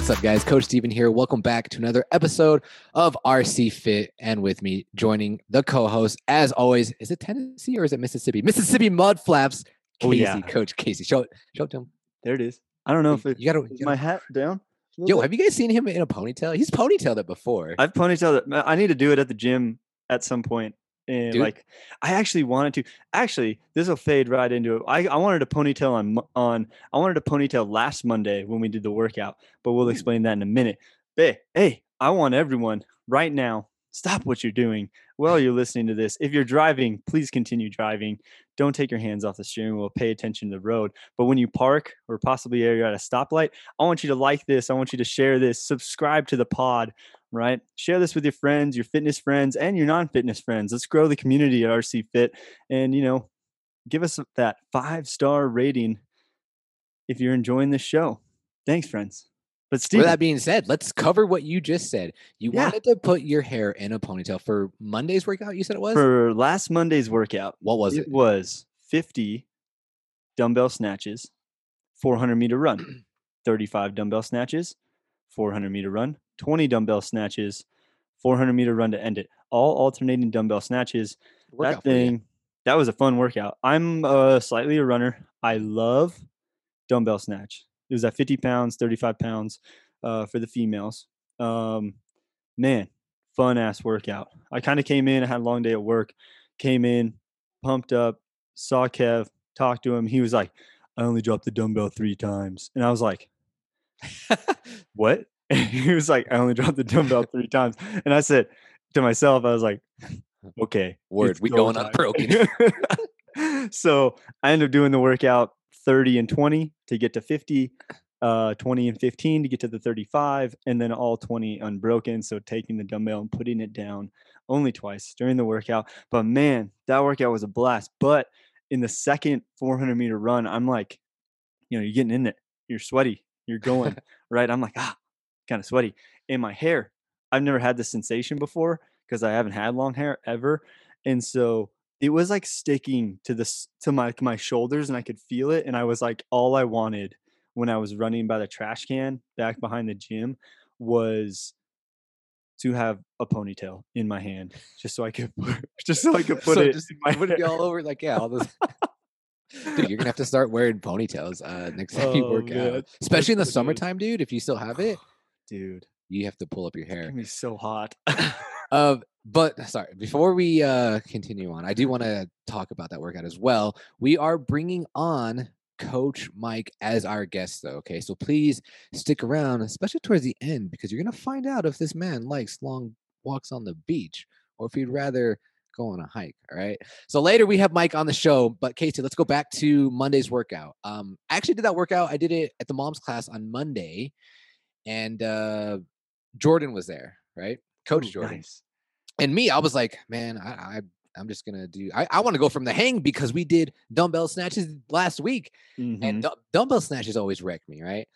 What's up, guys? Coach Steven here. Welcome back to another episode of RC Fit. And with me, joining the co host, as always, is it Tennessee or is it Mississippi? Mississippi Mud Flaps. Casey, Oh, yeah. Coach Casey. Show it, show it to him. There it is. I don't know if it, you gotta, you my gotta- hat down. yo, bit? have you guys seen him in a ponytail? He's ponytailed it before. I've ponytailed it. I need to do it at the gym at some point. And Dude. like, I actually wanted to. Actually, this will fade right into it. I, I wanted a ponytail on on. I wanted a ponytail last Monday when we did the workout, but we'll hmm. explain that in a minute. Hey, hey, I want everyone right now. Stop what you're doing while you're listening to this. If you're driving, please continue driving. Don't take your hands off the steering wheel. Pay attention to the road. But when you park or possibly you're at a stoplight, I want you to like this. I want you to share this. Subscribe to the pod, right? Share this with your friends, your fitness friends, and your non-fitness friends. Let's grow the community at RC Fit, and you know, give us that five star rating if you're enjoying this show. Thanks, friends. But Steve, With that being said, let's cover what you just said. You Yeah. wanted to put your hair in a ponytail for Monday's workout, you said it was? for last Monday's workout, what was it? it was 50 dumbbell snatches, 400 meter run, 35 dumbbell snatches, 400 meter run, 20 dumbbell snatches, 400 meter run to end it. All alternating dumbbell snatches. Workout that thing, that was a fun workout. I'm uh, slightly a runner. I love dumbbell snatch. It was at 50 pounds, 35 pounds uh, for the females. Um, man, fun ass workout. I kind of came in, I had a long day at work, came in, pumped up, saw Kev, talked to him. He was like, I only dropped the dumbbell three times. And I was like, what? he was like, I only dropped the dumbbell three times. And I said to myself, I was like, okay. Word, we go going time." unbroken. so I ended up doing the workout 30 and 20 to get to 50, uh, 20 and 15 to get to the 35, and then all 20 unbroken. So taking the dumbbell and putting it down only twice during the workout. But man, that workout was a blast. But in the second 400 meter run, I'm like, you know, you're getting in it, you're sweaty, you're going, right? I'm like, ah, kind of sweaty. In my hair, I've never had this sensation before because I haven't had long hair ever. And so it was like sticking to this to my my shoulders and I could feel it. And I was like, all I wanted when I was running by the trash can back behind the gym was to have a ponytail in my hand just so I could put just so I could put So it just Would it be all over? Like, yeah, all those. Dude, you're gonna have to start wearing ponytails uh, next time you Oh, work man, out, especially in the that's what it is. summertime, dude. If you still have it, dude. you have to pull up your It's hair. gonna be so hot. Uh, but sorry, before we uh, continue on, I do want to talk about that workout as well. We are bringing on Coach Mike as our guest, though. Okay, so please stick around, especially towards the end, because you're gonna find out if this man likes long walks on the beach or if he'd rather go on a hike. All right. So later we have Mike on the show, but Casey, let's go back to Monday's workout. Um, I actually did that workout. I did it at the mom's class on Monday, and uh, Jordan was there, right? Coach Ooh, Jordan nice. And me, I was like, man, I, I I'm just gonna do. I, I want to go from the hang because we did dumbbell snatches last week, Mhm. and du- dumbbell snatches always wreck me, right?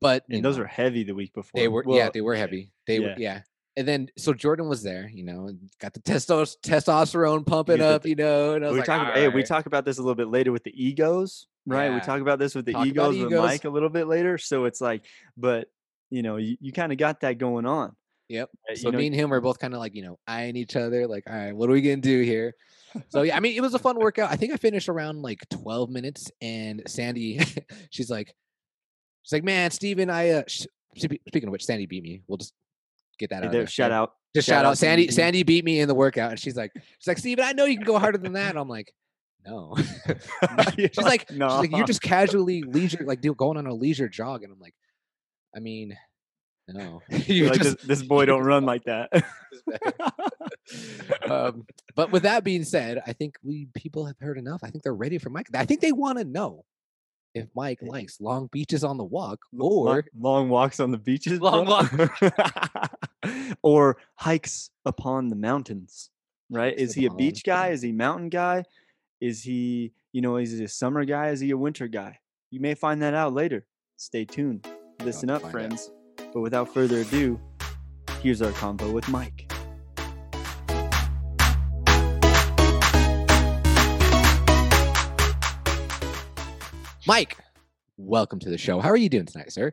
But and those know, were heavy the week before. they were yeah they were heavy. They were yeah. yeah. And then so Jordan was there, you know, and got the testos- testosterone pumping the up, you know, and I was we like, talk about, hey, we talk about this a little bit later with the egos, right? We talk about this with the Talk about egos with. Mike a little bit later. So it's like, but you know, you, you kind of got that going on. Yep. uh, So know, me and him were both kind of like, you know, eyeing each other, like, all right, what are we gonna do here? So yeah, I mean, it was a fun workout. I think I finished around like 12 minutes, and Sandy, she's like, she's like, man, Steven, I uh, sh- speaking of which, Sandy beat me. We'll just get that out. there, shout out. Just shout shout, out out, Sandy. Sandy. Sandy beat me in the workout, and she's like, she's like, Steven, I know you can go harder than that. And I'm like, no. She's like, no. she's like, you're just casually leisure, like do, going on a leisure jog, and I'm like, I mean, no. You're like, just this, this boy don't run like that. um, but with that being said, I think we people have heard enough. I think they're ready for Mike. I think they want to know if Mike likes long beaches on the walk or long, walks on the beaches, Long bro? or hikes upon the mountains. Right? Hikes Is he a beach guy? Is he mountain guy? Is he, you know, is he a summer guy? Is he a winter guy? You may find that out later. Stay tuned. Listen up, friends. out. Friends. But without further ado, here's our convo with Mike. Mike. Welcome to the show. How are you doing tonight, sir?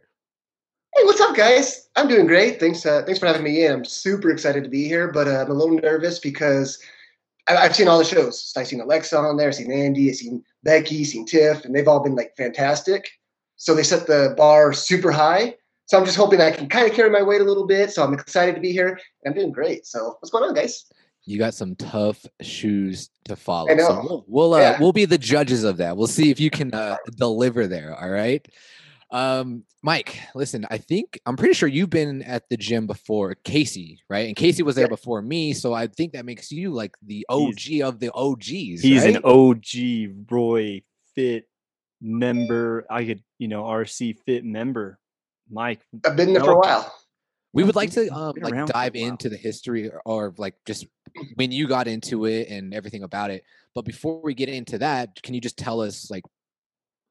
Hey, what's up, guys? I'm doing great. Thanks, uh, thanks for having me in. I'm super excited to be here, but uh, I'm a little nervous because I, have seen all the shows. So I've seen Alexa on there, I've seen Andy, I've seen Becky, I've seen Tiff, and they've all been like fantastic. So they set the bar super high. So I'm just hoping I can kind of carry my weight a little bit. So I'm excited to be here. I'm doing great. So what's going on, guys? You got some tough shoes to follow. I know. So we'll we'll, uh, Yeah. we'll be the judges of that. We'll see if you can uh, deliver there. All right. Um, Mike, listen, I think I'm pretty sure you've been at the gym before Casey, right? And Casey was there Yeah. before me, so I think that makes you like the OG of the OGs. He's right? an OG Roy Fit member. I could, you know, RC Fit member. Mike, I've been there for a while. We would like to um, like around for a dive into the history or, or like just when you got into it and everything about it. But before we get into that, can you just tell us like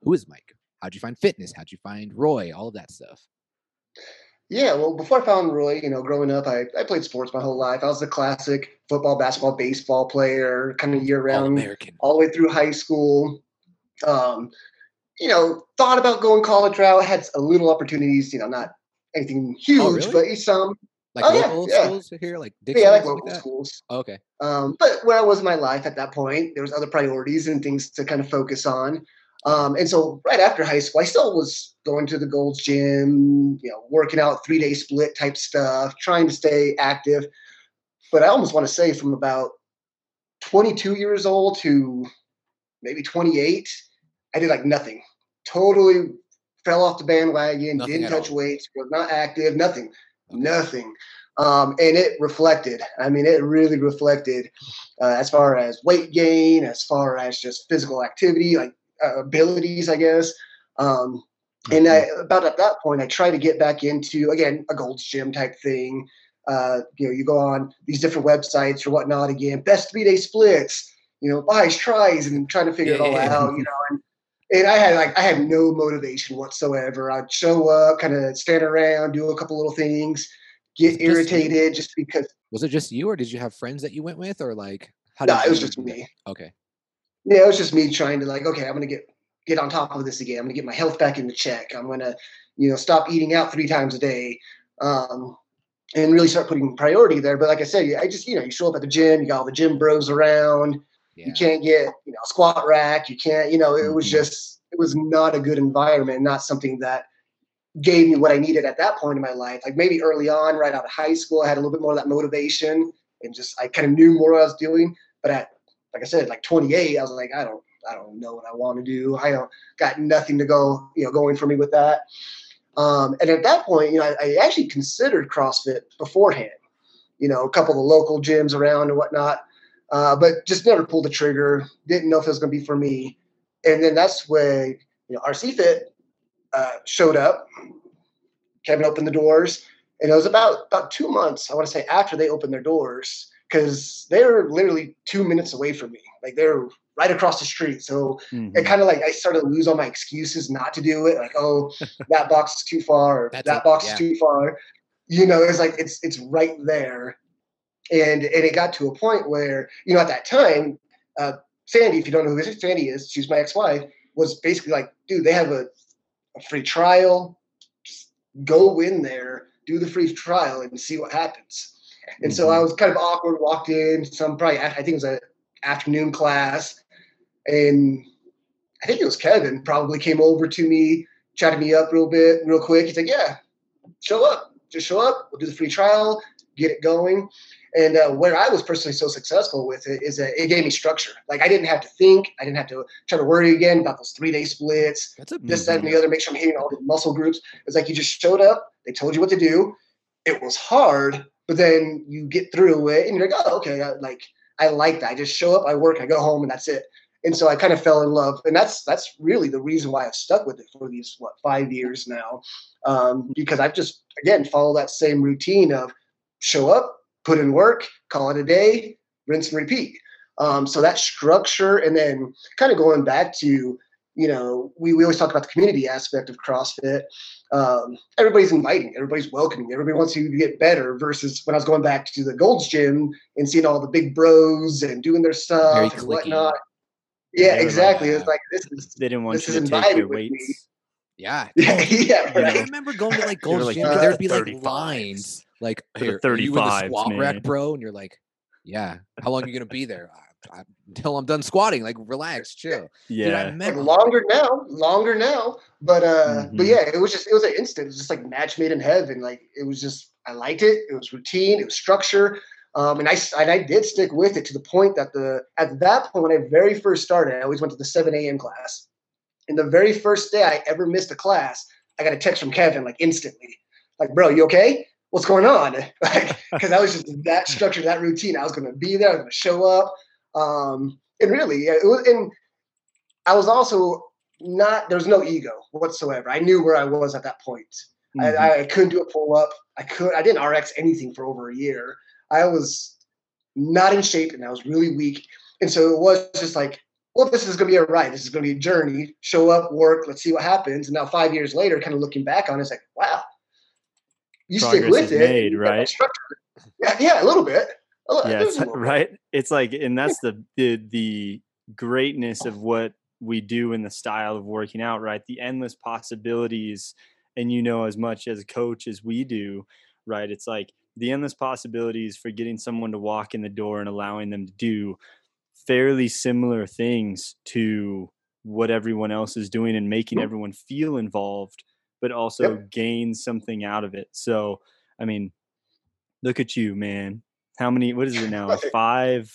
who is Mike? How'd you find fitness? How'd you find Roy? All of that stuff. Yeah, well, before I found Roy, you know, growing up, I, I played sports my whole life. I was a classic football, basketball, baseball player, kind of year round, American. all the way through high school. Um, you know, thought about going college route, had a little opportunities, you know, not anything huge, Oh, really? but some. Like Oh, local yeah. schools here, like Dixon. Yeah, like local that? schools. Oh, okay. Um, but where I was in my life at that point, there was other priorities and things to kind of focus on. Um, and so right after high school, I still was going to the Gold's Gym, you know, working out three day split type stuff, trying to stay active. But I almost want to say from about 22 years old to maybe 28, I did like nothing. Totally fell off the bandwagon, Nothing didn't touch all. weights, was not active, nothing Okay. nothing um, and it reflected i mean it really reflected uh, as far as weight gain as far as just physical activity like uh, abilities i guess um, and I, about at that point i tried to get back into again a gold's gym type thing uh, you know you go on these different websites or whatnot again best three day splits you know buys tries and trying to figure it all Yeah. out you know and and I had like I had no motivation whatsoever. I'd show up, kind of stand around, do a couple little things, get it just irritated just because. Was it just you, or did you have friends that you went with, or like how No, did it was just me. Okay. Yeah, it was just me trying to like, okay, I'm gonna get get on top of this again. I'm gonna get my health back into check. I'm gonna, you know, stop eating out three times a day, um, and really start putting priority there. But like I said, I just you know, you show up at the gym, you got all the gym bros around. Yeah. You can't get you know a squat rack. You can't, you know, it was Mhm. just it was not a good environment, not something that gave me what I needed at that point in my life. Like maybe early on, right out of high school, I had a little bit more of that motivation and just I kind of knew more what I was doing. But at like I said, like 28, I was like, I don't I don't know what I want to do. I don't got nothing to go, you know, going for me with that. Um, and at that point, you know, I, I actually considered CrossFit beforehand. You know, a couple of the local gyms around and whatnot, uh, but just never pulled the trigger. Didn't know if it was going to be for me. And then that's when you know RC Fit uh, showed up. Kevin opened the doors, and it was about about two months. I want to say after they opened their doors because they were literally two minutes away from me. Like they were right across the street. So Mhm. it kind of like I started to lose all my excuses not to do it. Like, oh, that box is too far, that it, box yeah. is too far. You know, it's like it's it's right there, and and it got to a point where you know at that time, uh, Sandy, if you don't know who Sandy is, she's my ex-wife, was basically like, dude, they have a, a free trial. Just go in there, do the free trial, and see what happens. And so I was kind of awkward. Walked in some probably I think it was an afternoon class, and I think it was Kevin probably came over to me, chatted me up real bit, real quick. He's like, "Yeah, show up, just show up. We'll do the free trial, get it going." And uh, where I was personally so successful with it is that it gave me structure. Like I didn't have to think, I didn't have to try to worry again about those three day splits, That's this, that, and the other. Make sure I'm hitting all the muscle groups. It's like you just showed up. They told you what to do. It was hard, but then you get through it, and you're like, "Oh, okay." I, like I like that. I just show up, I work, I go home, and that's it. And so I kind of fell in love, and that's that's really the reason why I've stuck with it for these what five years now, um, because I've just again follow that same routine of show up, put in work, call it a day, rinse and repeat. Um, so that structure, and then kind of going back to you know we, we always talk about the community aspect of CrossFit. Um, everybody's inviting, everybody's welcoming, everybody wants you to get better. Versus when I was going back to the Gold's Gym and seeing all the big bros and doing their stuff Very and cliquey. whatnot. Yeah, Yeah, like, exactly. uh, It's like this is They didn't want this you is to take your invited with me. weights. Yeah. Yeah, yeah, I remember going to like They were Gold's like, Gym. "Uh, There'd be like lines, like For the here, are you in the squat man. rack, bro, and you're like, yeah. How long are you gonna be there? I, I, until I'm done squatting. Like, relax, chill. Dude, I Yeah. Like longer now, longer now. But uh but Mhm. yeah, it was just it was an instant. It was just like match made in heaven. Like it was just I liked it. It was routine, it was structure. Um, and I s- and I did stick with it to the point that the at that point when I very first started, I always went to the 7 a.m. class. And the very first day I ever missed a class, I got a text from Kevin like instantly, like, "Bro, you okay? What's going on?" Like, because I was just that structure, that routine. I was going to be there. I was going to show up. Um, and really, yeah, it was. And I was also not. There was no ego whatsoever. I knew where I was at that point. Mhm. I, I couldn't do a pull up. I could. I didn't RX anything for over a year. I was not in shape and I was really weak. And so it was just like, well, this is going to be a ride. This is going to be a journey. Show up, work. Let's see what happens. And now five years later, kind of looking back on it, it's like, wow, you stick with it. made, you got that right? Yeah, yeah, a little bit. A li- yeah, it's, little bit. right. It's like, and that's the, the the greatness of what we do in the style of working out, right? The endless possibilities, and you know as much as a coach as we do, right? It's like the endless possibilities for getting someone to walk in the door and allowing them to do fairly similar things to what everyone else is doing and making everyone feel involved, but also gain something out of it. So, I mean, look at you, man. How many? What is it now? Five,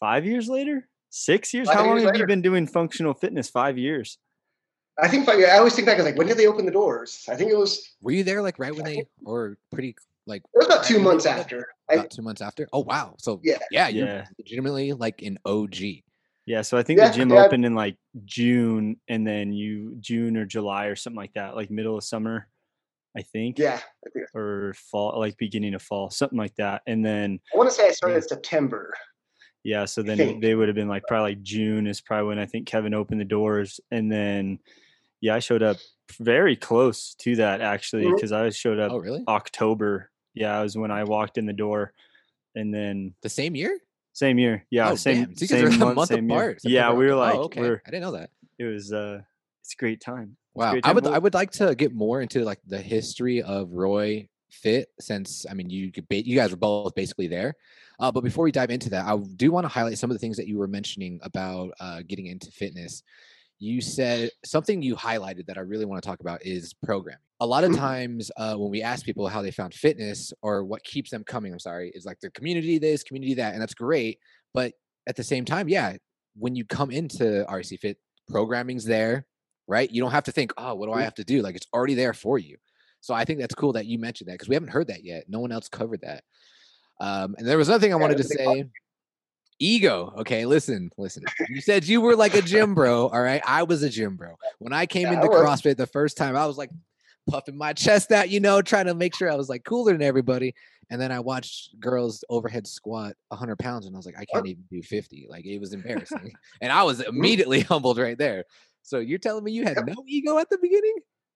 five years later? Six years? Five How long years have you been doing functional fitness? Five years. I think five, I always think back, I was like, when did they open the doors? I think it was, Were you there like right when they or pretty like it was about two months opened it? after. I, about two months after? Oh wow. So Yeah. yeah, you're Yeah. legitimately like an OG. Yeah. So I think Yeah, the gym yeah. opened in like June, and then you June or July or something like that, like middle of summer, I think. yeah, I, think, Or fall, like beginning of fall, something like that. And then I want to say I started Yeah. in September. Yeah, so then they would have been like probably like June is probably when I think Kevin opened the doors, and then yeah, I showed up very close to that actually mm-hmm. because I showed up Oh really? October. Yeah, it was when I walked in the door, and then The same year? Same year. Yeah, oh same damn. So you guys are same month, month same year. Yeah, we were like oh, okay. we're I didn't know that. it was uh it's a great time. Wow. great I would I would like to get more into like the history of Roy Fit since I mean you could you guys were both basically there. Uh, but before we dive into that, I do want to highlight some of the things that you were mentioning about uh, getting into fitness. You said something you highlighted that I really want to talk about is programming. A lot of Mhm. times uh, when we ask people how they found fitness or what keeps them coming, I'm sorry, is like the community this, community that, and that's great. But at the same time, yeah, when you come into RC Fit, programming's there, right? You don't have to think, oh, what do I Mhm. have to do? Like it's already there for you. So I think that's cool that you mentioned that because we haven't heard that yet. No one else covered that. Um, and there was another thing I Yeah, wanted to say. Ego. Okay, listen, listen. You said you were like a gym bro. All right. I was a gym bro. When I came Yeah, into I. CrossFit the first time, I was like puffing my chest out, you know, trying to make sure I was like cooler than everybody. And then I watched girls overhead squat 100 pounds, and I was like, I can't even do 50. Like it was embarrassing. and I was immediately humbled right there. So you're telling me you had no ego at the beginning?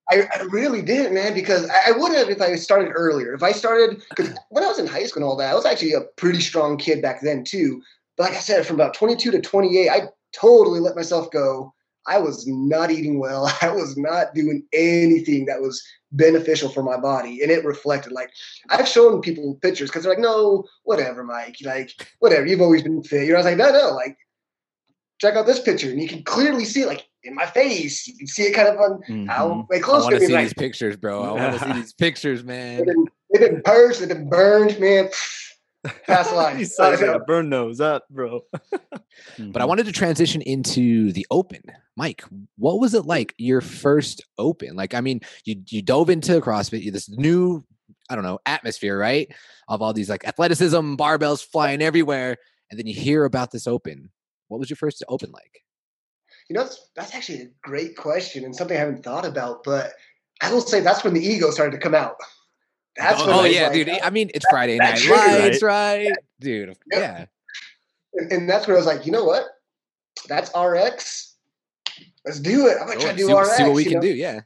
I, I really didn't, man, because I, I would have if I started earlier. If I started, because when I was in high school and all that, I was actually a pretty strong kid back then too. But like I said, from about 22 to 28, I totally let myself go. I was not eating well. I was not doing anything that was beneficial for my body, and it reflected. Like I've shown people pictures because they're like, "No, whatever, Mike. Like whatever. You've always been fit." You know, I was like, "No, no. Like check out this picture," and you can clearly see, like in my face, you can see it kind of on Mhm. how way I close want to to me. see Like, these pictures, bro. I want to see these pictures, man. They've been, they've been purged, they've been burned, man. Past life. He says, Uh, "Yeah, burn those up, bro. But I wanted to transition into the open. Mike, what was it like your first open? Like, I mean, you you dove into CrossFit, this new, I don't know, atmosphere, right? Of all these like athleticism, barbells flying everywhere, and then you hear about this open. What was your first open like? You know, that's, that's actually a great question and something I haven't thought about, but I will say that's when the ego started to come out. That's oh, oh I was yeah, like, dude. I mean, it's Friday that Night Lights, right? Dude, Yep. yeah. and, and that's when I was like, you know what? That's RX. Let's do it. I'm gonna oh, try to do see, RX. see what we can know? do. Yeah.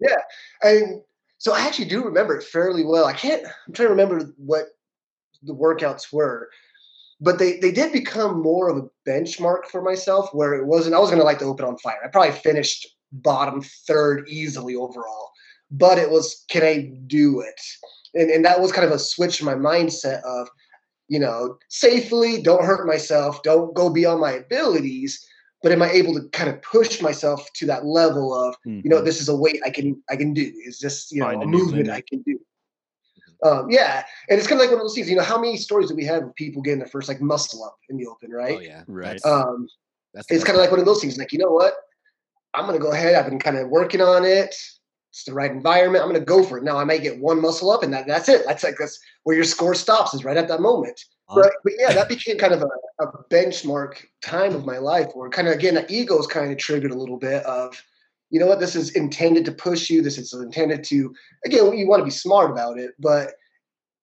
Yeah. And so I actually do remember it fairly well. I can't. I'm trying to remember what the workouts were, but they they did become more of a benchmark for myself. Where it wasn't. I was going to like to open on fire. I probably finished bottom third easily overall. But it was, can I do it? And, and that was kind of a switch in my mindset of, you know, safely, don't hurt myself, don't go beyond my abilities, but am I able to kind of push myself to that level of, mm-hmm. you know, mm-hmm. this is a weight I can I can do. Is this, you know, Find a, a movement I can do? Um, yeah, and it's kind of like one of those things. You know, how many stories do we have of people getting their first like muscle up in the open, right? Oh yeah, right. Um, That's it's kind of like one of those things. Like, you know what? I'm gonna go ahead. I've been kind of working on it. It's the right environment. I'm gonna go for it. Now I might get one muscle up, and that, that's it. That's like that's where your score stops. Is right at that moment. But, but yeah, that became kind of a, a benchmark time of my life where kind of again the ego is kind of triggered a little bit of you know what, this is intended to push you. This is intended to, again, you want to be smart about it, but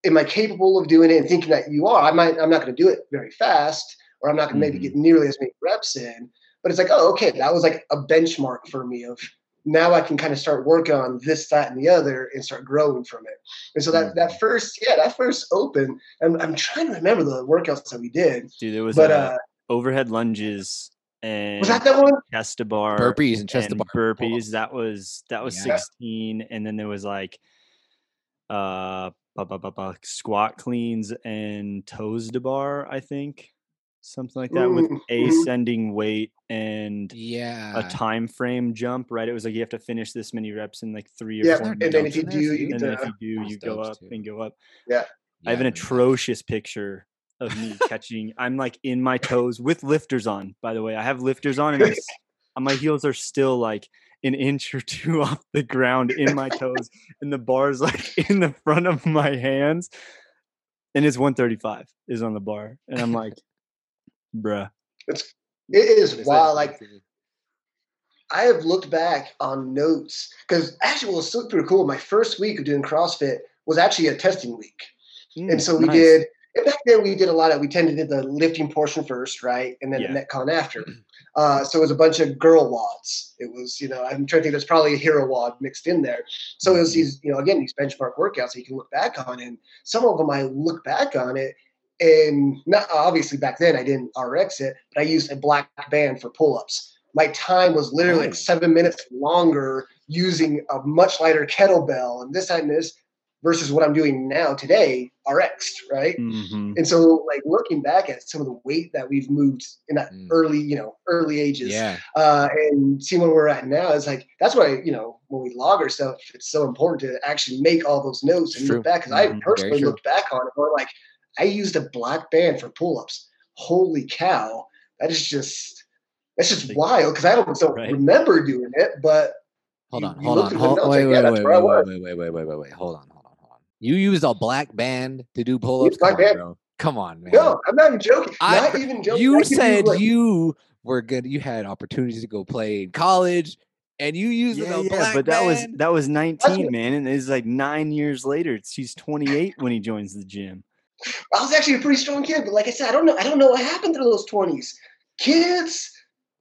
am I capable of doing it and thinking that you are? I might, I'm not going to do it very fast, or I'm not going to mm-hmm. maybe get nearly as many reps in. But it's like, oh, okay, that was like a benchmark for me of now I can kind of start working on this, that, and the other and start growing from it. And so that mm-hmm. that first, yeah, that first open, I'm, I'm trying to remember the workouts that we did. Dude, it was but, uh, overhead lunges and was that that one? Chest to bar, burpees and chest to bar burpees. That was that was yeah. sixteen, and then there was like uh squat cleans and toes to bar. I think something like that mm, with mm-hmm. ascending weight and yeah a time frame jump right it was like you have to finish this many reps in like three or yeah, four and then if you do you and then if you do you go up too. and go up yeah I have an atrocious picture of me catching. I'm like in my toes with lifters on. By the way, I have lifters on, and I'm, uh, my heels are still like an inch or two off the ground in my toes, and the bar's like in the front of my hands, and it's 135 is on the bar, and I'm like, bruh. It's it is wild. Like I have looked back on notes because actually, well, it's super cool. My first week of doing CrossFit was actually a testing week, mm, and so we nice. did and back then we did a lot of we tended to do the lifting portion first, right, and then yeah. the metcon after. Uh, so it was a bunch of girl WODs. It was, you know, I'm trying to think. There's probably a hero WOD mixed in there. So it was mm-hmm. these, you know, again these benchmark workouts that you can look back on, and some of them I look back on it, and not obviously back then I didn't RX it, but I used a black band for pull-ups. My time was literally like seven minutes longer using a much lighter kettlebell and this that, and this versus what I'm doing now today, RX, right? Mm-hmm. And so, like looking back at some of the weight that we've moved in that mm. early, you know, early ages, yeah, uh, and seeing where we're at now is like that's why you know when we log our stuff, it's so important to actually make all those notes and look back. Because mm-hmm. I personally looked back on it, or like I used a black band for pull-ups. Holy cow, that is just that's just wild because I don't, don't right. remember doing it, but. Hold on, hold on, hold, wait, wait, wait, wait, wait, wait, wait, wait, wait, wait, wait, hold on, hold on. you used a black band to do pull ups? Come, on, Come on, man. No, I'm not even joking. I, not even joking. You said like, you were good. You had opportunities to go play in college, and you used yeah, yeah, but that was that was 19, man, and it's like nine years later. It's, he's 28 when he joins the gym. I was actually a pretty strong kid, but like I said, I don't know. I don't know what happened through those 20s. Kids,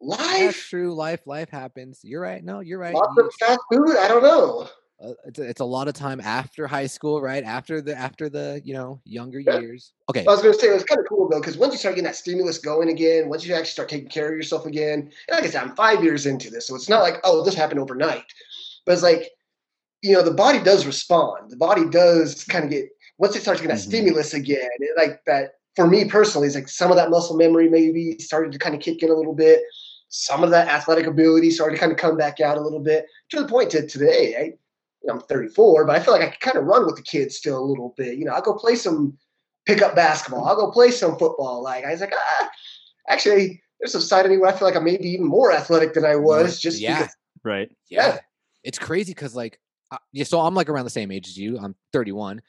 life. That's true. Life, life happens. You're right. No, you're right. Lots of fast food. I don't know uh, it's, a, it's a lot of time after high school, right? After the after the you know younger yeah. years. Okay. I was going to say it was kind of cool though because once you start getting that stimulus going again, once you actually start taking care of yourself again, and like I said, I'm five years into this, so it's not like oh this happened overnight, but it's like you know the body does respond. The body does kind of get once it starts getting that mm-hmm. stimulus again, it, like that. For me personally, it's like some of that muscle memory maybe started to kind of kick in a little bit. Some of that athletic ability started to kind of come back out a little bit to the point to today. I, you know, I'm 34, but I feel like I can kind of run with the kids still a little bit. You know, I'll go play some pickup basketball. I'll go play some football. Like I was like, ah, actually, there's a side of me where I feel like I'm maybe even more athletic than I was. Just yeah, because, right. Yeah. yeah. it's crazy because like, yeah. So I'm like around the same age as you. I'm 31,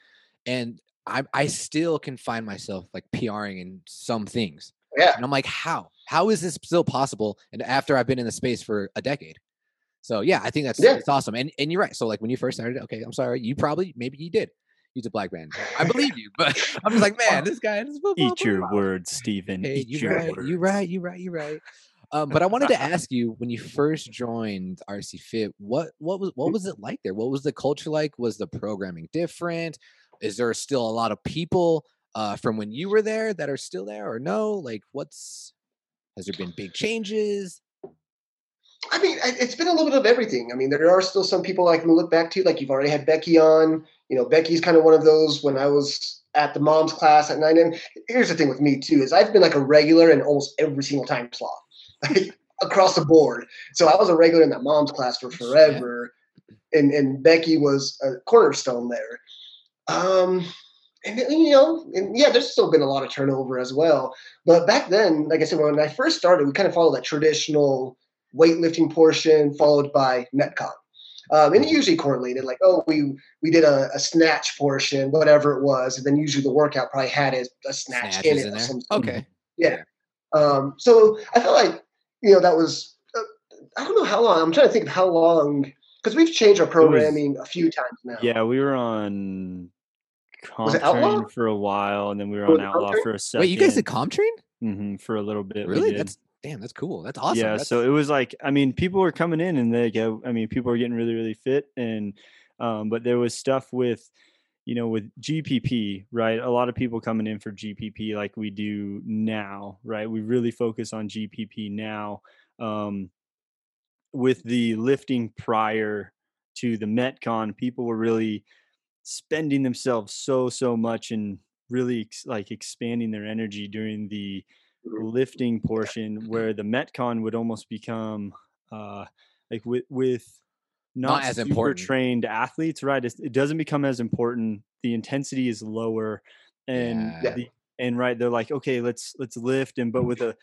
and I I still can find myself like PRing in some things. Yeah, and I'm like, how? How is this still possible? And after I've been in the space for a decade. So yeah, I think that's yeah. it's awesome. And and you're right. So like when you first started, okay, I'm sorry, you probably maybe you did use a black band. I believe you, but I'm just like, man, this guy is eat your words, Stephen. Hey, eat you your right, words. you right, you right, you right. Um, but I wanted to ask you when you first joined RC Fit, what what was what was it like there? What was the culture like? Was the programming different? Is there still a lot of people uh, from when you were there that are still there, or no? Like, what's has there been big changes? I mean, it's been a little bit of everything. I mean, there are still some people I can look back to. Like you've already had Becky on. You know, Becky's kind of one of those. When I was at the mom's class at 9 a.m. Here's the thing with me too is I've been like a regular in almost every single time slot, like, across the board. So I was a regular in that mom's class for forever, and and Becky was a cornerstone there. Um, and you know, and yeah, there's still been a lot of turnover as well. But back then, like I said, when I first started, we kind of followed that traditional weightlifting portion followed by Metcon. Um, and it usually correlated like, oh, we we did a, a, snatch portion, whatever it was, and then usually the workout probably had a, a snatch in it. In there. Okay. Yeah. Um, so I felt like you know that was uh, I don't know how long. I'm trying to think of how long because we've changed our programming was, a few times now. Yeah, we were on CompTrain for a while, and then we were on outlaw for a second. Wait, you guys did CompTrain? Mm-hmm, for a little bit. Really? That's damn, that's cool. That's awesome. Yeah. That's... So it was like, I mean, people were coming in and they go, I mean, people were getting really, really fit. And, um, but there was stuff with, you know, with GPP, right? A lot of people coming in for GPP like we do now, right? We really focus on GPP now. Um, with the lifting prior to the Metcon, people were really spending themselves so, so much and really like expanding their energy during the lifting portion where the metcon would almost become uh like with with not, not as important. trained athletes right it doesn't become as important the intensity is lower and yeah. the, and right they're like okay let's let's lift and but with a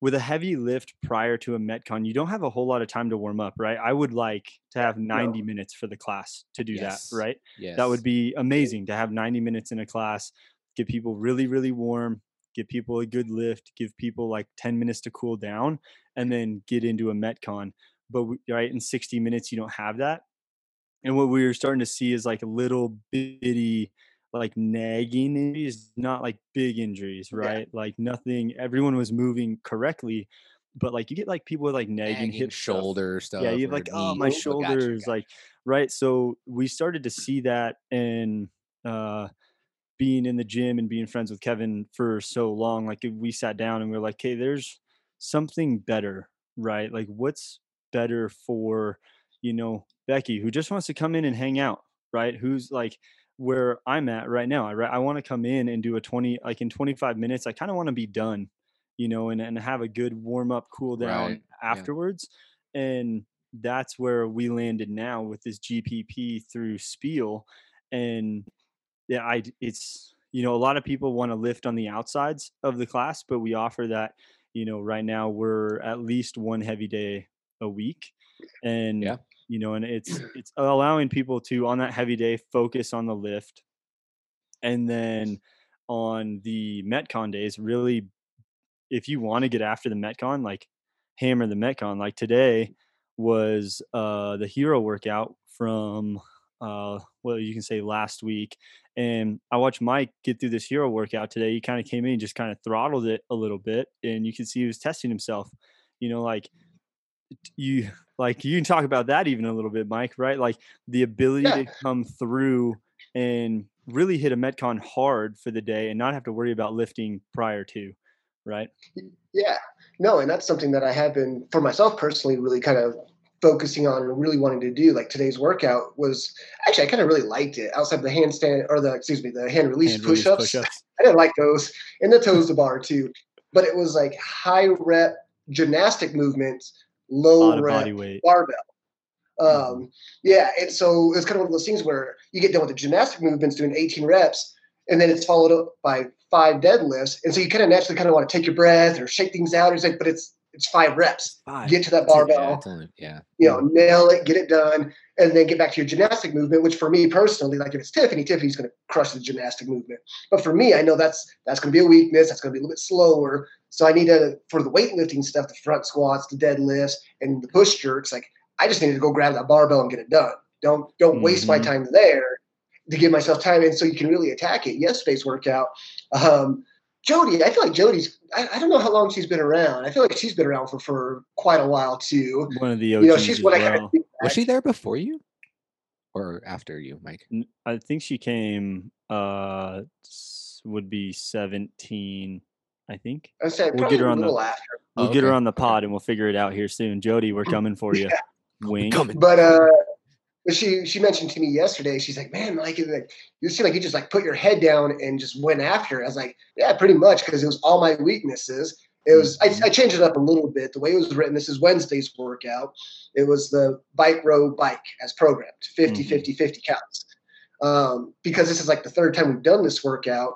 with a heavy lift prior to a metcon you don't have a whole lot of time to warm up right i would like to have 90 no. minutes for the class to do yes. that right yes. that would be amazing to have 90 minutes in a class get people really really warm give people a good lift, give people like 10 minutes to cool down, and then get into a Metcon. But right in 60 minutes, you don't have that. And what we were starting to see is like a little bitty, like nagging injuries, not like big injuries, right? Yeah. Like nothing, everyone was moving correctly. But like you get like people with like nagging, nagging hip shoulder stuff. stuff. Yeah, you have like, oh, my shoulders, like, right. So we started to see that and uh being in the gym and being friends with Kevin for so long, like we sat down and we are like, hey, there's something better, right? Like, what's better for, you know, Becky who just wants to come in and hang out, right? Who's like where I'm at right now. I I want to come in and do a 20 like in 25 minutes. I kind of want to be done, you know, and and have a good warm up, cool down right. afterwards. Yeah. And that's where we landed now with this GPP through Spiel and yeah, I it's you know a lot of people want to lift on the outsides of the class, but we offer that. You know, right now we're at least one heavy day a week, and yeah. You know, and it's it's allowing people to on that heavy day focus on the lift, and then on the metcon days really if you want to get after the metcon like hammer the metcon like today was uh the hero workout from uh well you can say last week and I watched Mike get through this hero workout today. He kind of came in and just kind of throttled it a little bit, and you can see he was testing himself. You know, like you like you can talk about that even a little bit, Mike. Right? Like the ability yeah. to come through and really hit a metcon hard for the day and not have to worry about lifting prior to. Right? Yeah. No, and that's something that I have been for myself personally really kind of focusing on and really wanting to do like today's workout was actually I kind of really liked it outside the handstand or the excuse me the hand release hand push-ups. push-ups. I didn't like those and the toes to bar too, but it was like high rep gymnastic movements, low rep barbell. Mm-hmm. Um, yeah, and so it's kind of one of those things where you get done with the gymnastic movements doing 18 reps, and then it's followed up by five deadlifts, and so you kind of naturally kind of want to take your breath or shake things out. It's like, but it's it's five reps. Five. Get to that barbell. Yeah, You know, nail it, get it done, and then get back to your gymnastic movement. Which for me personally, like if it's Tiffany, Tiffany's going to crush the gymnastic movement. But for me, I know that's that's going to be a weakness. That's going to be a little bit slower. So I need to for the weightlifting stuff, the front squats, the deadlifts, and the push jerks. Like I just need to go grab that barbell and get it done. Don't don't mm-hmm. waste my mm-hmm. time there to give myself time in so you can really attack it. Yes, space workout. Um, Jody, I feel like Jody's. I, I, don't know how long she's been around. I feel like she's been around for, for quite a while too. One of the OGs you know, she's what well. I kind of was she there before you or after you, Mike? I think she came. Uh, would be seventeen. I think. I say we'll get her on the. After. We'll get her on the pod and we'll figure it out here soon. Jody, we're coming for you. Wink. Coming. But uh, but she she mentioned to me yesterday. She's like, man, like, it- like you seem like you just like put your head down and just went after. it." I was like, yeah, pretty much because it was all my weaknesses. It was I, I changed it up a little bit. The way it was written, this is Wednesday's workout. It was the bike row bike as programmed, 50, Mhm. 50, 50 counts. Um, because this is like the third time we've done this workout.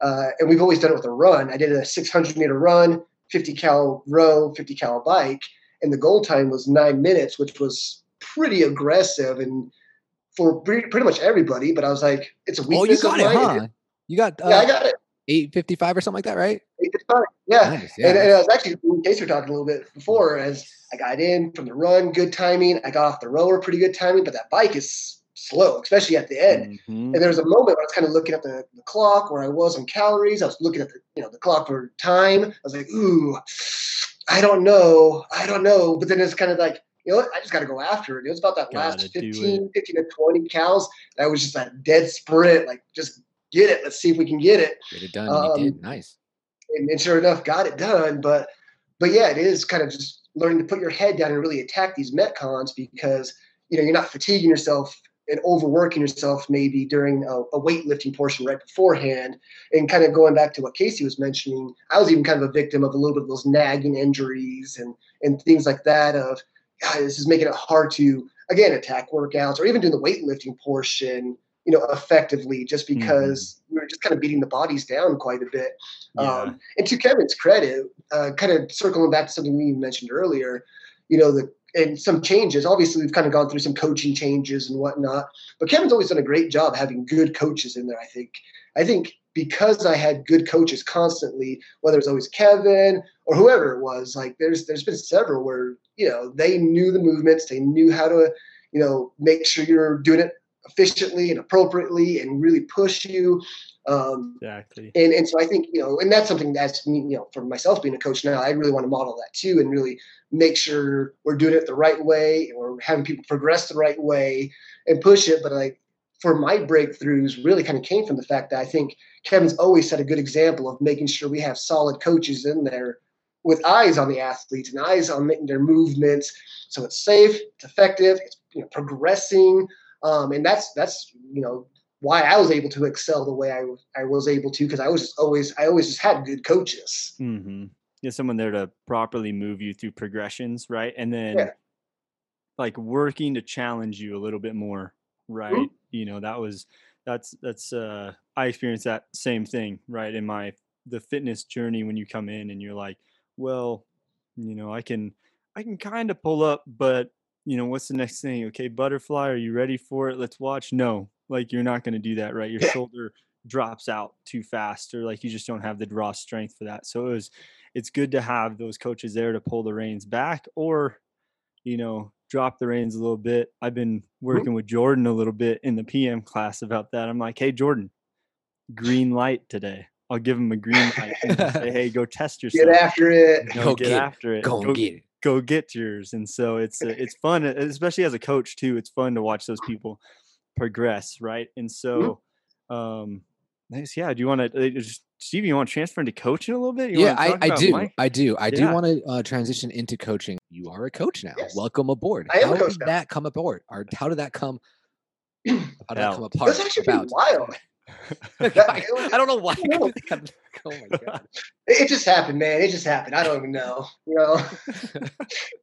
Uh, and we've always done it with a run. I did a 600 meter run, 50 cal row, 50 cal bike, and the goal time was nine minutes, which was pretty aggressive and for pretty, pretty much everybody. But I was like, it's a week. Oh, you got it, huh? You got uh, Yeah, I got it. eight fifty five or something like that, right? It's fine. Yeah. Nice. Yeah. And, and I was actually, in case we are talking a little bit before, as I got in from the run, good timing. I got off the rower, pretty good timing, but that bike is slow, especially at the end. Mhm. And there was a moment where I was kind of looking at the, the clock where I was on calories. I was looking at the you know the clock for time. I was like, ooh, I don't know, I don't know. But then it's kind of like, you know? I just got to go after it. It was about that Gotta last do 15, 15 to 20 cals. That was just that dead sprint. Like, just get it. Let's see if we can get it. Get it done. and you did. Um, Nice. And, and sure enough, got it done. But but yeah, it is kind of just learning to put your head down and really attack these metcons because you know you're not fatiguing yourself and overworking yourself maybe during a, a weightlifting portion right beforehand. And kind of going back to what Casey was mentioning, I was even kind of a victim of a little bit of those nagging injuries and and things like that. Of God, this is making it hard to again attack workouts or even doing the weightlifting portion. You know, effectively, just because we were just kind of beating the bodies down quite a bit. Yeah. Um, and to Kevin's credit, uh, kind of circling back to something we mentioned earlier, you know, the and some changes. Obviously, we've kind of gone through some coaching changes and whatnot. But Kevin's always done a great job having good coaches in there. I think. I think because I had good coaches constantly, whether it's always Kevin or whoever it was, like there's there's been several where you know they knew the movements, they knew how to, you know, make sure you're doing it efficiently and appropriately and really push you. Um, Exactly. and and so I think you know, and that's something that's me, you know, for myself being a coach now, I really want to model that too, and really make sure we're doing it the right way, and we're having people progress the right way, and push it. But like for my breakthroughs, really kind of came from the fact that I think Kevin's always set a good example of making sure we have solid coaches in there with eyes on the athletes and eyes on their movements, so it's safe, it's effective, it's you know progressing, um, and that's that's you know why I was able to excel the way I, I was able to because I was always I always just had good coaches. Mm-hmm. Yeah, someone there to properly move you through progressions, right? And then Yeah. like working to challenge you a little bit more, right? You know, that was that's that's uh I experienced that same thing, right? In my the fitness journey when you come in and you're like, well, you know, I can I can kind of pull up, but you know, what's the next thing? Okay, butterfly, are you ready for it? Let's watch. No, like you're not going to do that, right? Your shoulder drops out too fast, or like you just don't have the draw strength for that. So it was, it's good to have those coaches there to pull the reins back, or you know, drop the reins a little bit. I've been mm-hmm. working with Jordan a little bit in the PM class about that. I'm like, hey, Jordan, green light today. I'll give him a green light and say, hey, go test yourself. Get after it. Go, Go get, get after it. Go and get it. Go get yours. And so it's uh, it's fun, uh, especially as a coach too. It's fun to watch those people progress, right? And so, um, nice. Yeah. Do you want to, Steve? You want to transfer into coaching a little bit? You yeah, wanna I, talk I do. Mike? I do. I do want to uh, transition into coaching. You are a coach now. Yes. Welcome aboard. I am a how coach did now. that come aboard? Or how did that come? How did that come About. apart? That's actually pretty About. wild. I, That- it was- I don't know why. oh my god. It just happened, man. It just happened. I don't even know, you know.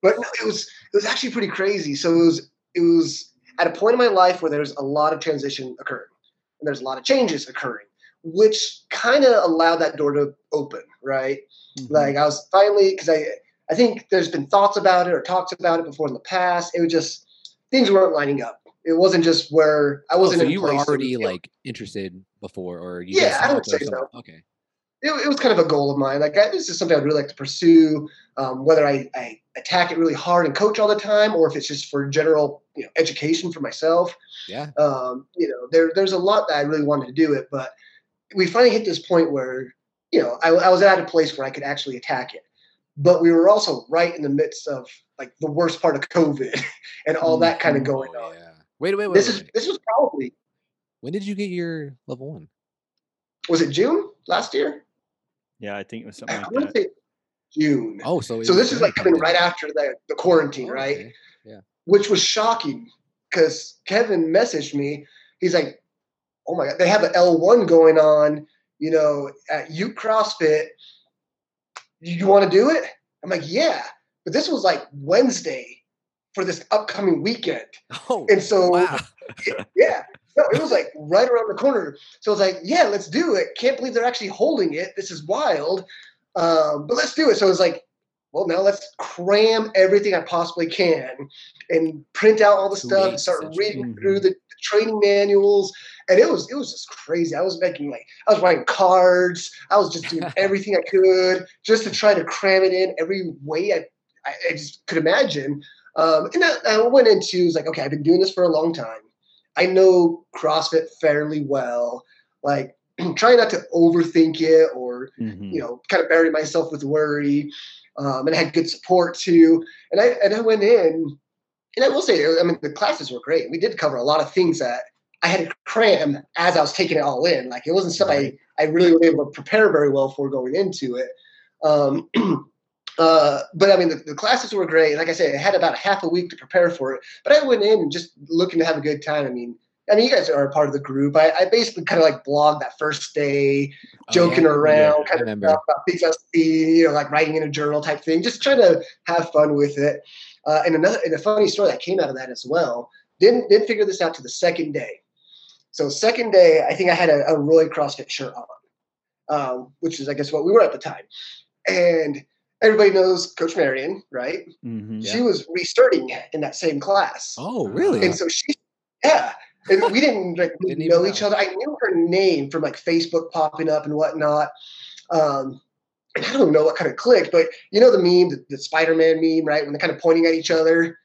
but no, it was it was actually pretty crazy. So it was it was at a point in my life where there's a lot of transition occurring, and there's a lot of changes occurring, which kind of allowed that door to open, right? Mhm. Like I was finally because I I think there's been thoughts about it or talks about it before in the past. It was just things weren't lining up. It wasn't just where I Oh, wasn't. so you were already know, like interested before, or you Yeah, I would it say so. Okay. it, it was kind of a goal of mine. Like I, this is something I'd really like to pursue. Um, whether I, I attack it really hard and coach all the time, or if it's just for general you know, education for myself. Yeah. Um, you know, there there's a lot that I really wanted to do it, but we finally hit this point where you know I, I was at a place where I could actually attack it. But we were also right in the midst of like the worst part of COVID and all that kind of Mhm. going Oh, on. yeah. Wait, wait, wait. This wait, is wait. this was probably When did you get your level one? was it June last year? Yeah, I think it was I something want like to say June. Oh, so so this is like coming right after the, the quarantine, Oh, right? okay. Which was shocking because Kevin messaged me. He's like, "Oh my god, they have an L one going on, you know, at Ute CrossFit. You want to do it?" I'm like, "Yeah," but this was like Wednesday for this upcoming weekend, Oh, and so wow. yeah. No, it was like right around the corner. So I was like, yeah, let's do it. Can't believe they're actually holding it. This is wild. Um, but let's do it. So I was like, well, now let's cram everything I possibly can and print out all the stuff and start reading Mhm. through the training manuals. And it was it was just crazy. I was making like I was writing cards. I was just doing everything I could just to try to cram it in every way I, I, I just could imagine. Um, and I, I went into was like, okay, I've been doing this for a long time. I know CrossFit fairly well. Like, try not to overthink it or Mhm. you know, kind of bury myself with worry. Um, and I had good support too. And I and I went in, and I will say, I mean, the classes were great. We did cover a lot of things that I had to cram as I was taking it all in. Like it wasn't stuff I I really was able to prepare very well for going into it. Um, uh, but I mean, the, the classes were great. Like I said, I had about half a week to prepare for it. But I went in just looking to have a good time. I mean, I mean, you guys are a part of the group. I, I basically kind of like blogged that first day, Oh, joking yeah? around, Yeah, kind of about things I see, you know, like writing in a journal type thing, just trying to have fun with it. Uh, and another, and a funny story that came out of that as well. Didn't didn't figure this out to the second day. So second day, I think I had a, a Roy CrossFit shirt on, um, which is I guess what we were at the time, and everybody knows Coach Marion, right? Mhm. She was restarting in that same class. Oh, really? And so she, yeah. And we didn't like Didn't know know. each other. I knew her name from like Facebook popping up and whatnot. Um, and I don't know what kind of clicked, but you know the meme, the, the Spider-Man meme, right? When they're kind of pointing at each other,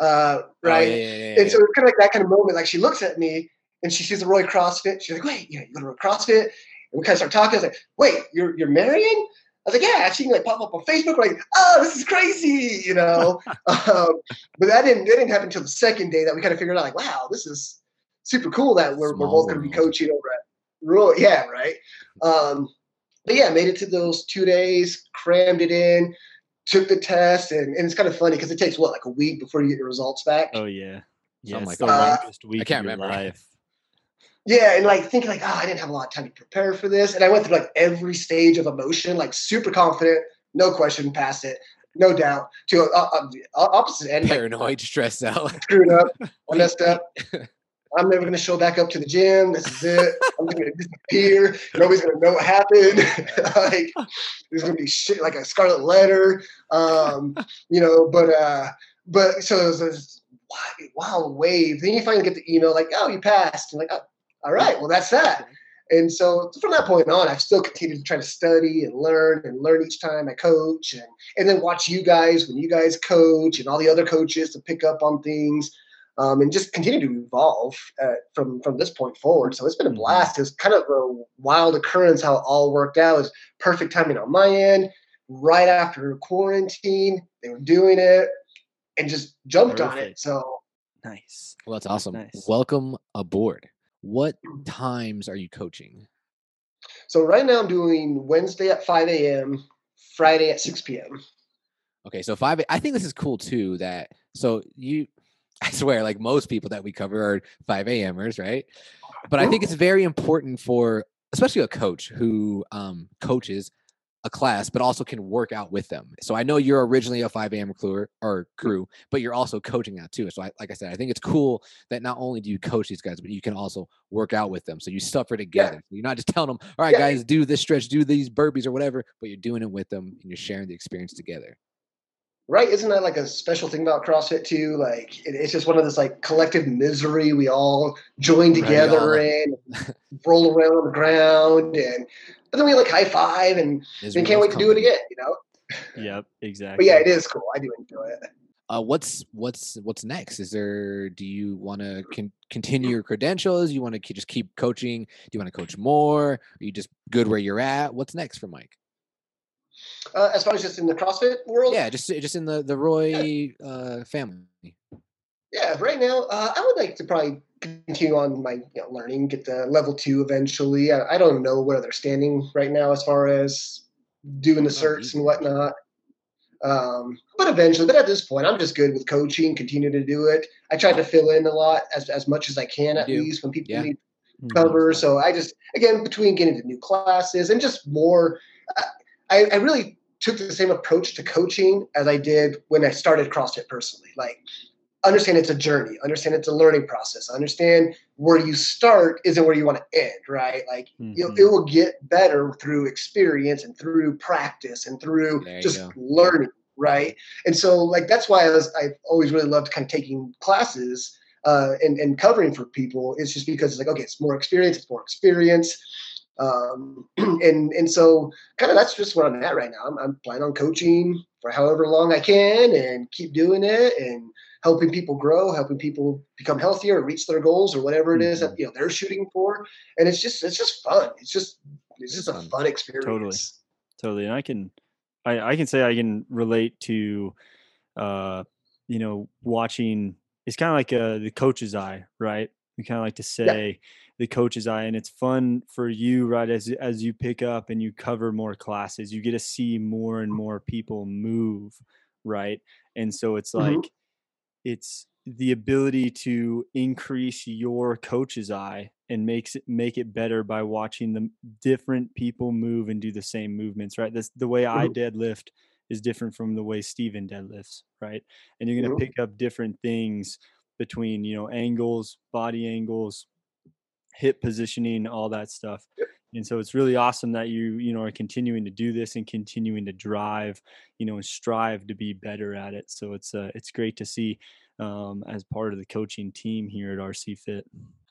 uh, Oh, right? yeah, yeah, yeah, And so yeah. it's kind of like that kind of moment. Like she looks at me and she sees the Roy CrossFit. She's like, "Wait, you, know, you go to Roy CrossFit?" And we kind of start talking. I was like, "Wait, you're you're Marion?" I was like, "Yeah." She like pop up on Facebook. Like, "Oh, this is crazy," you know. um, but that didn't that didn't happen until the second day that we kind of figured out. Like, wow, this is super cool that we're, we're Small both going to be coaching over at Roy. Yeah, right. Um, but yeah, made it to those two days, crammed it in, took the test, and, and it's kind of funny because it takes what like a week before you get your results back. Oh yeah. Yeah, Something it's like the that. longest week can't of your remember. life. Yeah, and like thinking like, oh, I didn't have a lot of time to prepare for this, and I went through like every stage of emotion, like super confident, no question, pass it, no doubt. To uh, uh, opposite end, Paranoid, stressed out. screwed up, I messed up. I'm never gonna show back up to the gym. This is it. I'm gonna disappear. Nobody's gonna know what happened. like there's gonna be shit like a scarlet letter. Um, you know, but uh, but so it was this wild, wild wave. Then you finally get the email like, oh, you passed. And like, oh, all right, well that's that. And so from that point on, I've still continued to try to study and learn and learn each time I coach and and then watch you guys when you guys coach and all the other coaches to pick up on things um, and just continue to evolve uh, from from this point forward. So it's been a Mhm. blast. It's kind of a wild occurrence how it all worked out. It was perfect timing on my end. Right after quarantine, they were doing it and just jumped on it. So Nice. Well, that's awesome. Nice. Welcome aboard. What times are you coaching? so right now I'm doing Wednesday at 5 a.m., Friday at 6 p.m. Okay, so five. I think this is cool too. That so you, I swear, like most people that we cover are five a.m.ers, right? But I think it's very important for, especially a coach who um, coaches a class, but also can work out with them. So I know you're originally a five a.m. crew or crew, but you're also coaching that too. So I, like I said, I think it's cool that not only do you coach these guys, but you can also work out with them. So you suffer together. You're not just telling them, "All right, Yeah. guys, do this stretch, do these burpees or whatever," but you're doing it with them and you're sharing the experience together. Right? Isn't that like a special thing about CrossFit too? Like it, it's just one of this like collective misery we all join Right, together all- in, roll around on the ground, and but then we like high five and Misery we can't loves wait to do it again, you know. Yep, exactly. But yeah, it is cool. I do enjoy it. Uh, what's what's what's next? Is there? Do you want to con- continue your credentials? You want to just keep coaching? Do you want to coach more? Are you just good where you're at? What's next for Mike? Uh, as far as just in the CrossFit world, Yeah, just just in the the Roy uh, family. yeah. Right now, uh, I would like to probably continue on my you know, learning, get to level two eventually. I, I don't know where they're standing right now as far as doing the certs and whatnot. Um, but eventually, but at this point, I'm just good with coaching. Continue to do it. I try to fill in a lot as as much as I can, You at do. least when people Yeah. need Mhm. cover. So I just again between getting to new classes and just more, I, I really took the same approach to coaching as I did when I started CrossFit personally. Like understand it's a journey, understand it's a learning process, understand where you start isn't where you want to end, right? Like Mhm. it will get better through experience and through practice and through There just learning, right? And so like that's why I was I've always really loved kind of taking classes uh, and, and covering for people is just because it's like, okay, it's more experience, it's more experience. Um, and, and so kind of that's just where I'm at right now. I'm, I'm planning on coaching for however long I can and keep doing it and helping people grow, helping people become healthier, reach their goals or whatever it is that, you know, they're shooting for. And it's just, it's just fun. It's just, it's just a fun. experience. totally totally. and i can i i can say i can relate to uh you know watching it's kind of like uh the coach's eye right we kind of like to say the coach's eye and it's fun for you right as as you pick up and you cover more classes you get to see more and more people move right and so it's Mhm. like it's the ability to increase your coach's eye and makes it make it better by watching the different people move and do the same movements right this the way i deadlift is different from the way steven deadlifts right and you're going to Mhm. pick up different things between you know angles body angles hip positioning all that stuff and so it's really awesome that you you know are continuing to do this and continuing to drive you know and strive to be better at it so it's uh it's great to see um as part of the coaching team here at rc fit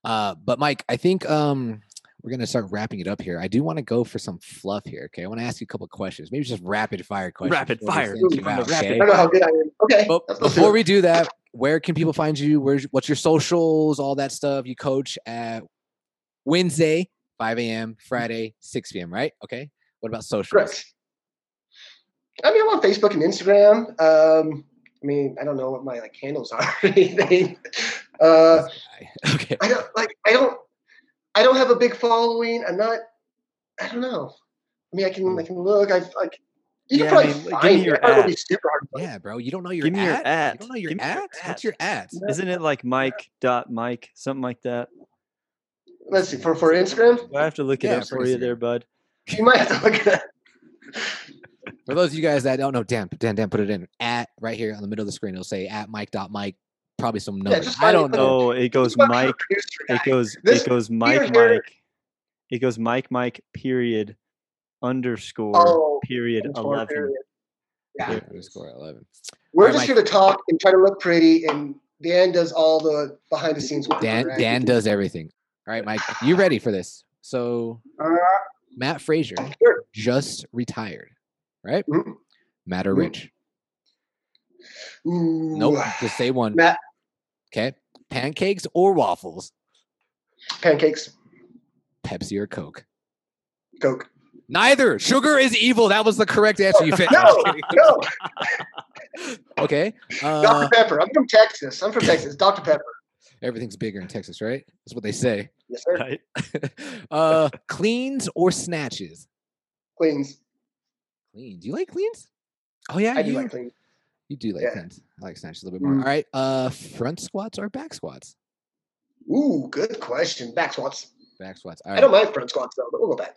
Uh, but Mike, I think um we're gonna start wrapping it up here. I do want to go for some fluff here. Okay, I want to ask you a couple questions, maybe just rapid fire questions. Rapid fire. send you out, rapid okay? I don't know how good I am. Okay. But let's go through before we do that, where can people find you? Where's what's your socials, all that stuff? You coach at Wednesday, 5 a.m., Friday, 6 p.m., right? Okay. What about socials? Correct. I mean, I'm on Facebook and Instagram. Um, I mean, I don't know what my like handles are or anything. Uh, Okay. I don't like. I don't. I don't have a big following. I'm not. I don't know. I mean, I can. I can look. I've like. You Yeah, can I probably mean, find me me. your It probably won't be super hard. to. Yeah, bro. You don't know your Give me your at? at. You don't know your Give me your at? at. What's your at? Isn't it like mike dot mike something like that Let's see. For for Instagram, do i have to look it Yeah, up for for you there bud you might have to look at that. For those of you guys that don't know, Dan, Dan, Dan, put it in at right here on the middle of the screen. It'll say at Mike dot Mike. Probably some numbers. just I don't know. oh it goes mike it goes This- it goes mike here- mike it goes mike mike period underscore Oh, period 11 period. Yeah. Yeah, underscore eleven. We're Alright, just Mike. here to talk and try to look pretty, and Dan does all the behind the scenes work. Dan right? Dan does everything. All right, Mike, you ready for this? So Uh, Matt Fraser Sure. just retired, right? Mhm. Matt or Mhm. Rich? ooh. Nope. Just say one. Matt. Okay. Pancakes or waffles? Pancakes, Pepsi or Coke? Coke. Neither. Sugar is evil. That was the correct answer. You fit. No, no. Okay. Uh, Dr. Pepper. I'm from Texas. I'm from Texas. Dr. Pepper. Everything's bigger in Texas, right? That's what they say. Yes, sir. right uh, cleans or snatches? Cleans. Clean. Do you like cleans? Oh yeah, I do you, like clean. you do like Yeah. cleans. I like snatches a little bit more. Mm. All right. Uh, front squats or back squats? Ooh, good question. Back squats. Back squats. All I don't mind front squats though, but we'll go back.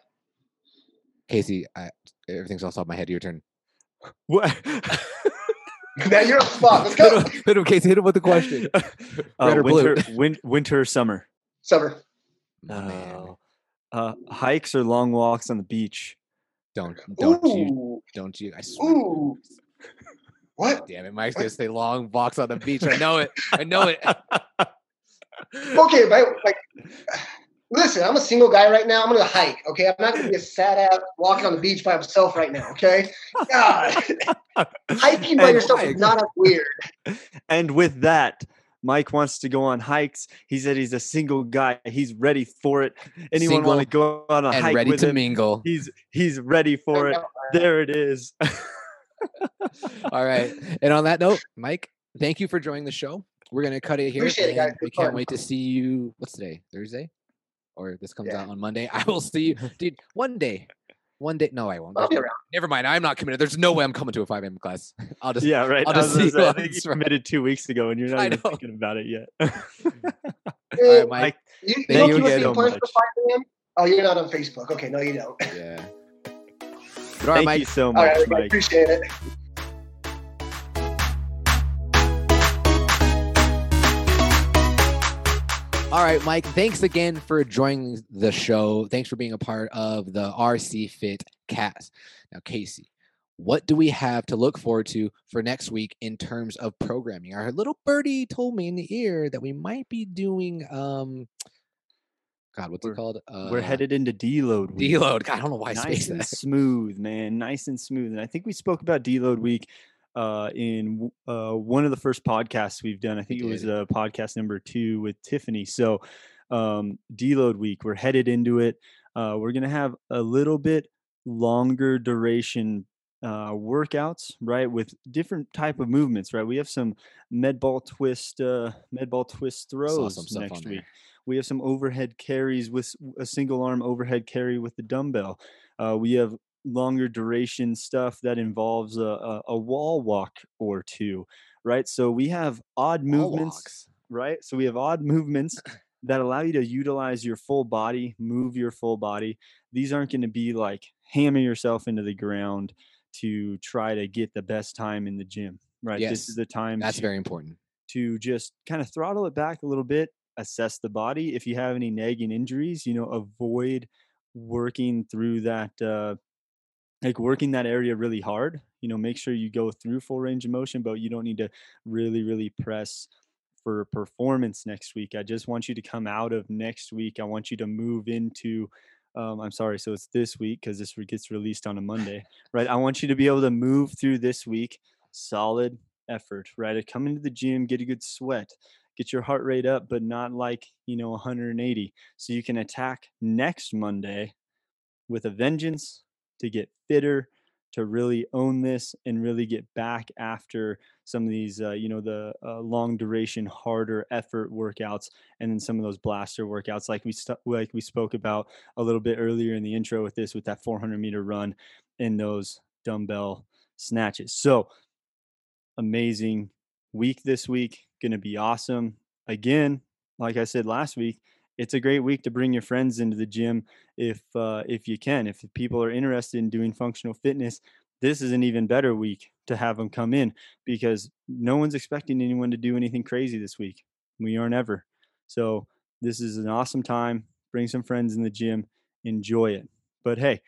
Casey, I, everything's all off top of my head. Your turn. what Now you're on the spot. Let's go. hit him, Casey. Hit him with the question. uh, Red or blue? winter, win, winter or summer Summer. No. man. Oh. uh, hikes or long walks on the beach Don't don't you don't you? I swear. Ooh. What? Damn it, Mike's gonna say long walks on the beach. I know it. I know it. Okay, but like, listen, I'm a single guy right now. I'm gonna hike. Okay, I'm not gonna be a sad ass walking on the beach by myself right now. Okay, God, hiking by And yourself is not as weird. And with that, Mike wants to go on hikes. He said he's a single guy. He's ready for it. Anyone want to go on a and hike ready with to him? mingle. He's he's ready for it. There it is. All right. And on that note, Mike, thank you for joining the show. We're gonna cut it here. Appreciate it, guys. We can't fun. wait to see you. What's today? Thursday? Or this comes Yeah. out on Monday. I will see you, dude. One day. One day, no, I won't. I'll be around. Never mind. I'm not committed. There's no way I'm coming to a 5 a.m. class. I'll just Yeah, right. I'll just see say, I think you committed two weeks ago, and you're not even know. thinking about it yet. Hmm. All Hey, right, Mike. Mike, you, you thank don't you again so plans for much. 5 a.m.? Oh, you're not on Facebook. Okay, no, you don't. Yeah. But all right, thank Mike. you so All much, right, I Mike. appreciate it. All right, Mike. Thanks again for joining the show. Thanks for being a part of the RC Fit cast. Now, Casey, what do we have to look forward to for next week in terms of programming? Our little birdie told me in the ear that we might be doing um God, what's it We're- called? Uh We're headed into deload week. deload. God, I don't know why I nice and that. smooth, man. Nice and smooth. And I think we spoke about deload week uh, in uh, one of the first podcasts we've done. I think it was uh, podcast number two with Tiffany. So um, deload week, we're headed into it. Uh, we're gonna have a little bit longer duration uh, workouts, right, with different type of movements, right. We have some med ball twist, uh, med ball twist throws next week. We have some overhead carries with a single arm overhead carry with the dumbbell. Uh, we have longer duration stuff that involves a, a, a wall walk or two, right? So we have odd Wall movements, walks. right? So we have odd movements that allow you to utilize your full body, move your full body. These aren't going to be like hammer yourself into the ground to try to get the best time in the gym, right? This is the time That's to- very important. to just kind of throttle it back a little bit, assess the body. If you have any nagging injuries, you know, avoid working through that, uh, like working that area really hard. You know, make sure you go through full range of motion, but you don't need to really, really press for performance next week. I just want you to come out of next week. I want you to move into. Um, I'm sorry, so it's this week because this gets released on a Monday, right? I want you to be able to move through this week solid effort, right? To come into the gym, get a good sweat, get your heart rate up, but not like, you know, 180. So you can attack next Monday with a vengeance to get fitter, to really own this and really get back after some of these, uh, you know, the uh, long duration, harder effort workouts, and then some of those blaster workouts, like we st- like we spoke about a little bit earlier in the intro with this, with that 400 meter run and those dumbbell snatches. So amazing week this week. Going to be awesome. Again, like I said last week, it's a great week to bring your friends into the gym if uh, if you can. If people are interested in doing functional fitness, this is an even better week to have them come in because no one's expecting anyone to do anything crazy this week. We aren't ever. So this is an awesome time. Bring some friends in the gym, enjoy it. But hey,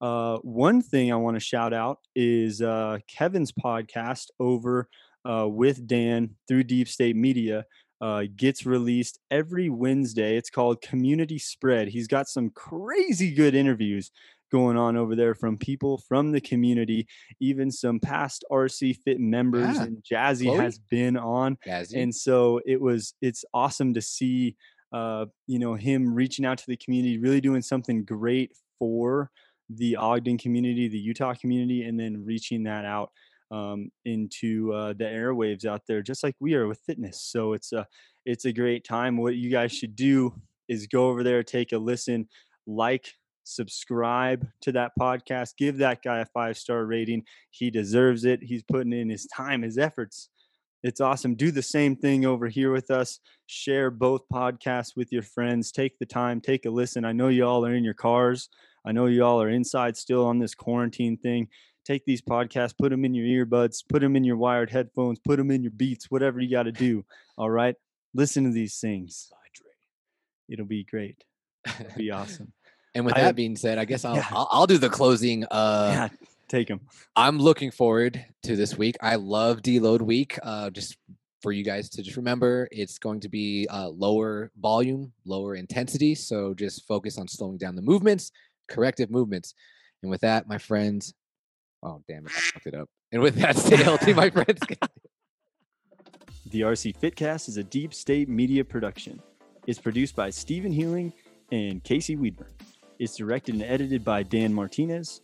uh, one thing I want to shout out is uh, Kevin's podcast over uh, with Dan through Deep State Media uh, gets released every Wednesday. It's called Community Spread. He's got some crazy good interviews going on over there from people from the community, even some past RC Fit members, Yeah. and Jazzy Chloe? has been on Jazzy. and so it was it's awesome to see uh you know him reaching out to the community really doing something great for the ogden community the utah community and then reaching that out um, into uh, the airwaves out there just like we are with fitness so it's a it's a great time what you guys should do is go over there take a listen like subscribe to that podcast give that guy a five star rating he deserves it he's putting in his time his efforts it's awesome. Do the same thing over here with us. Share both podcasts with your friends. Take the time, take a listen. I know you all are in your cars. I know you all are inside still on this quarantine thing. Take these podcasts, put them in your earbuds, put them in your wired headphones, put them in your beats, whatever you got to do. All right. Listen to these things. It'll be great. It'll be awesome. and with I- that being said, I guess I'll, Yeah. I'll I'll do the closing. Uh, yeah. Take them. I'm looking forward to this week. I love deload week. Uh, just for you guys to just remember, it's going to be uh, lower volume, lower intensity. So just focus on slowing down the movements, corrective movements. And with that, my friends, oh damn it, I fucked it up. And with that, stay healthy, my friends. The RC Fitcast is a deep state media production. It's produced by Stephen Healing and Casey Weedburn. It's directed and edited by Dan Martinez.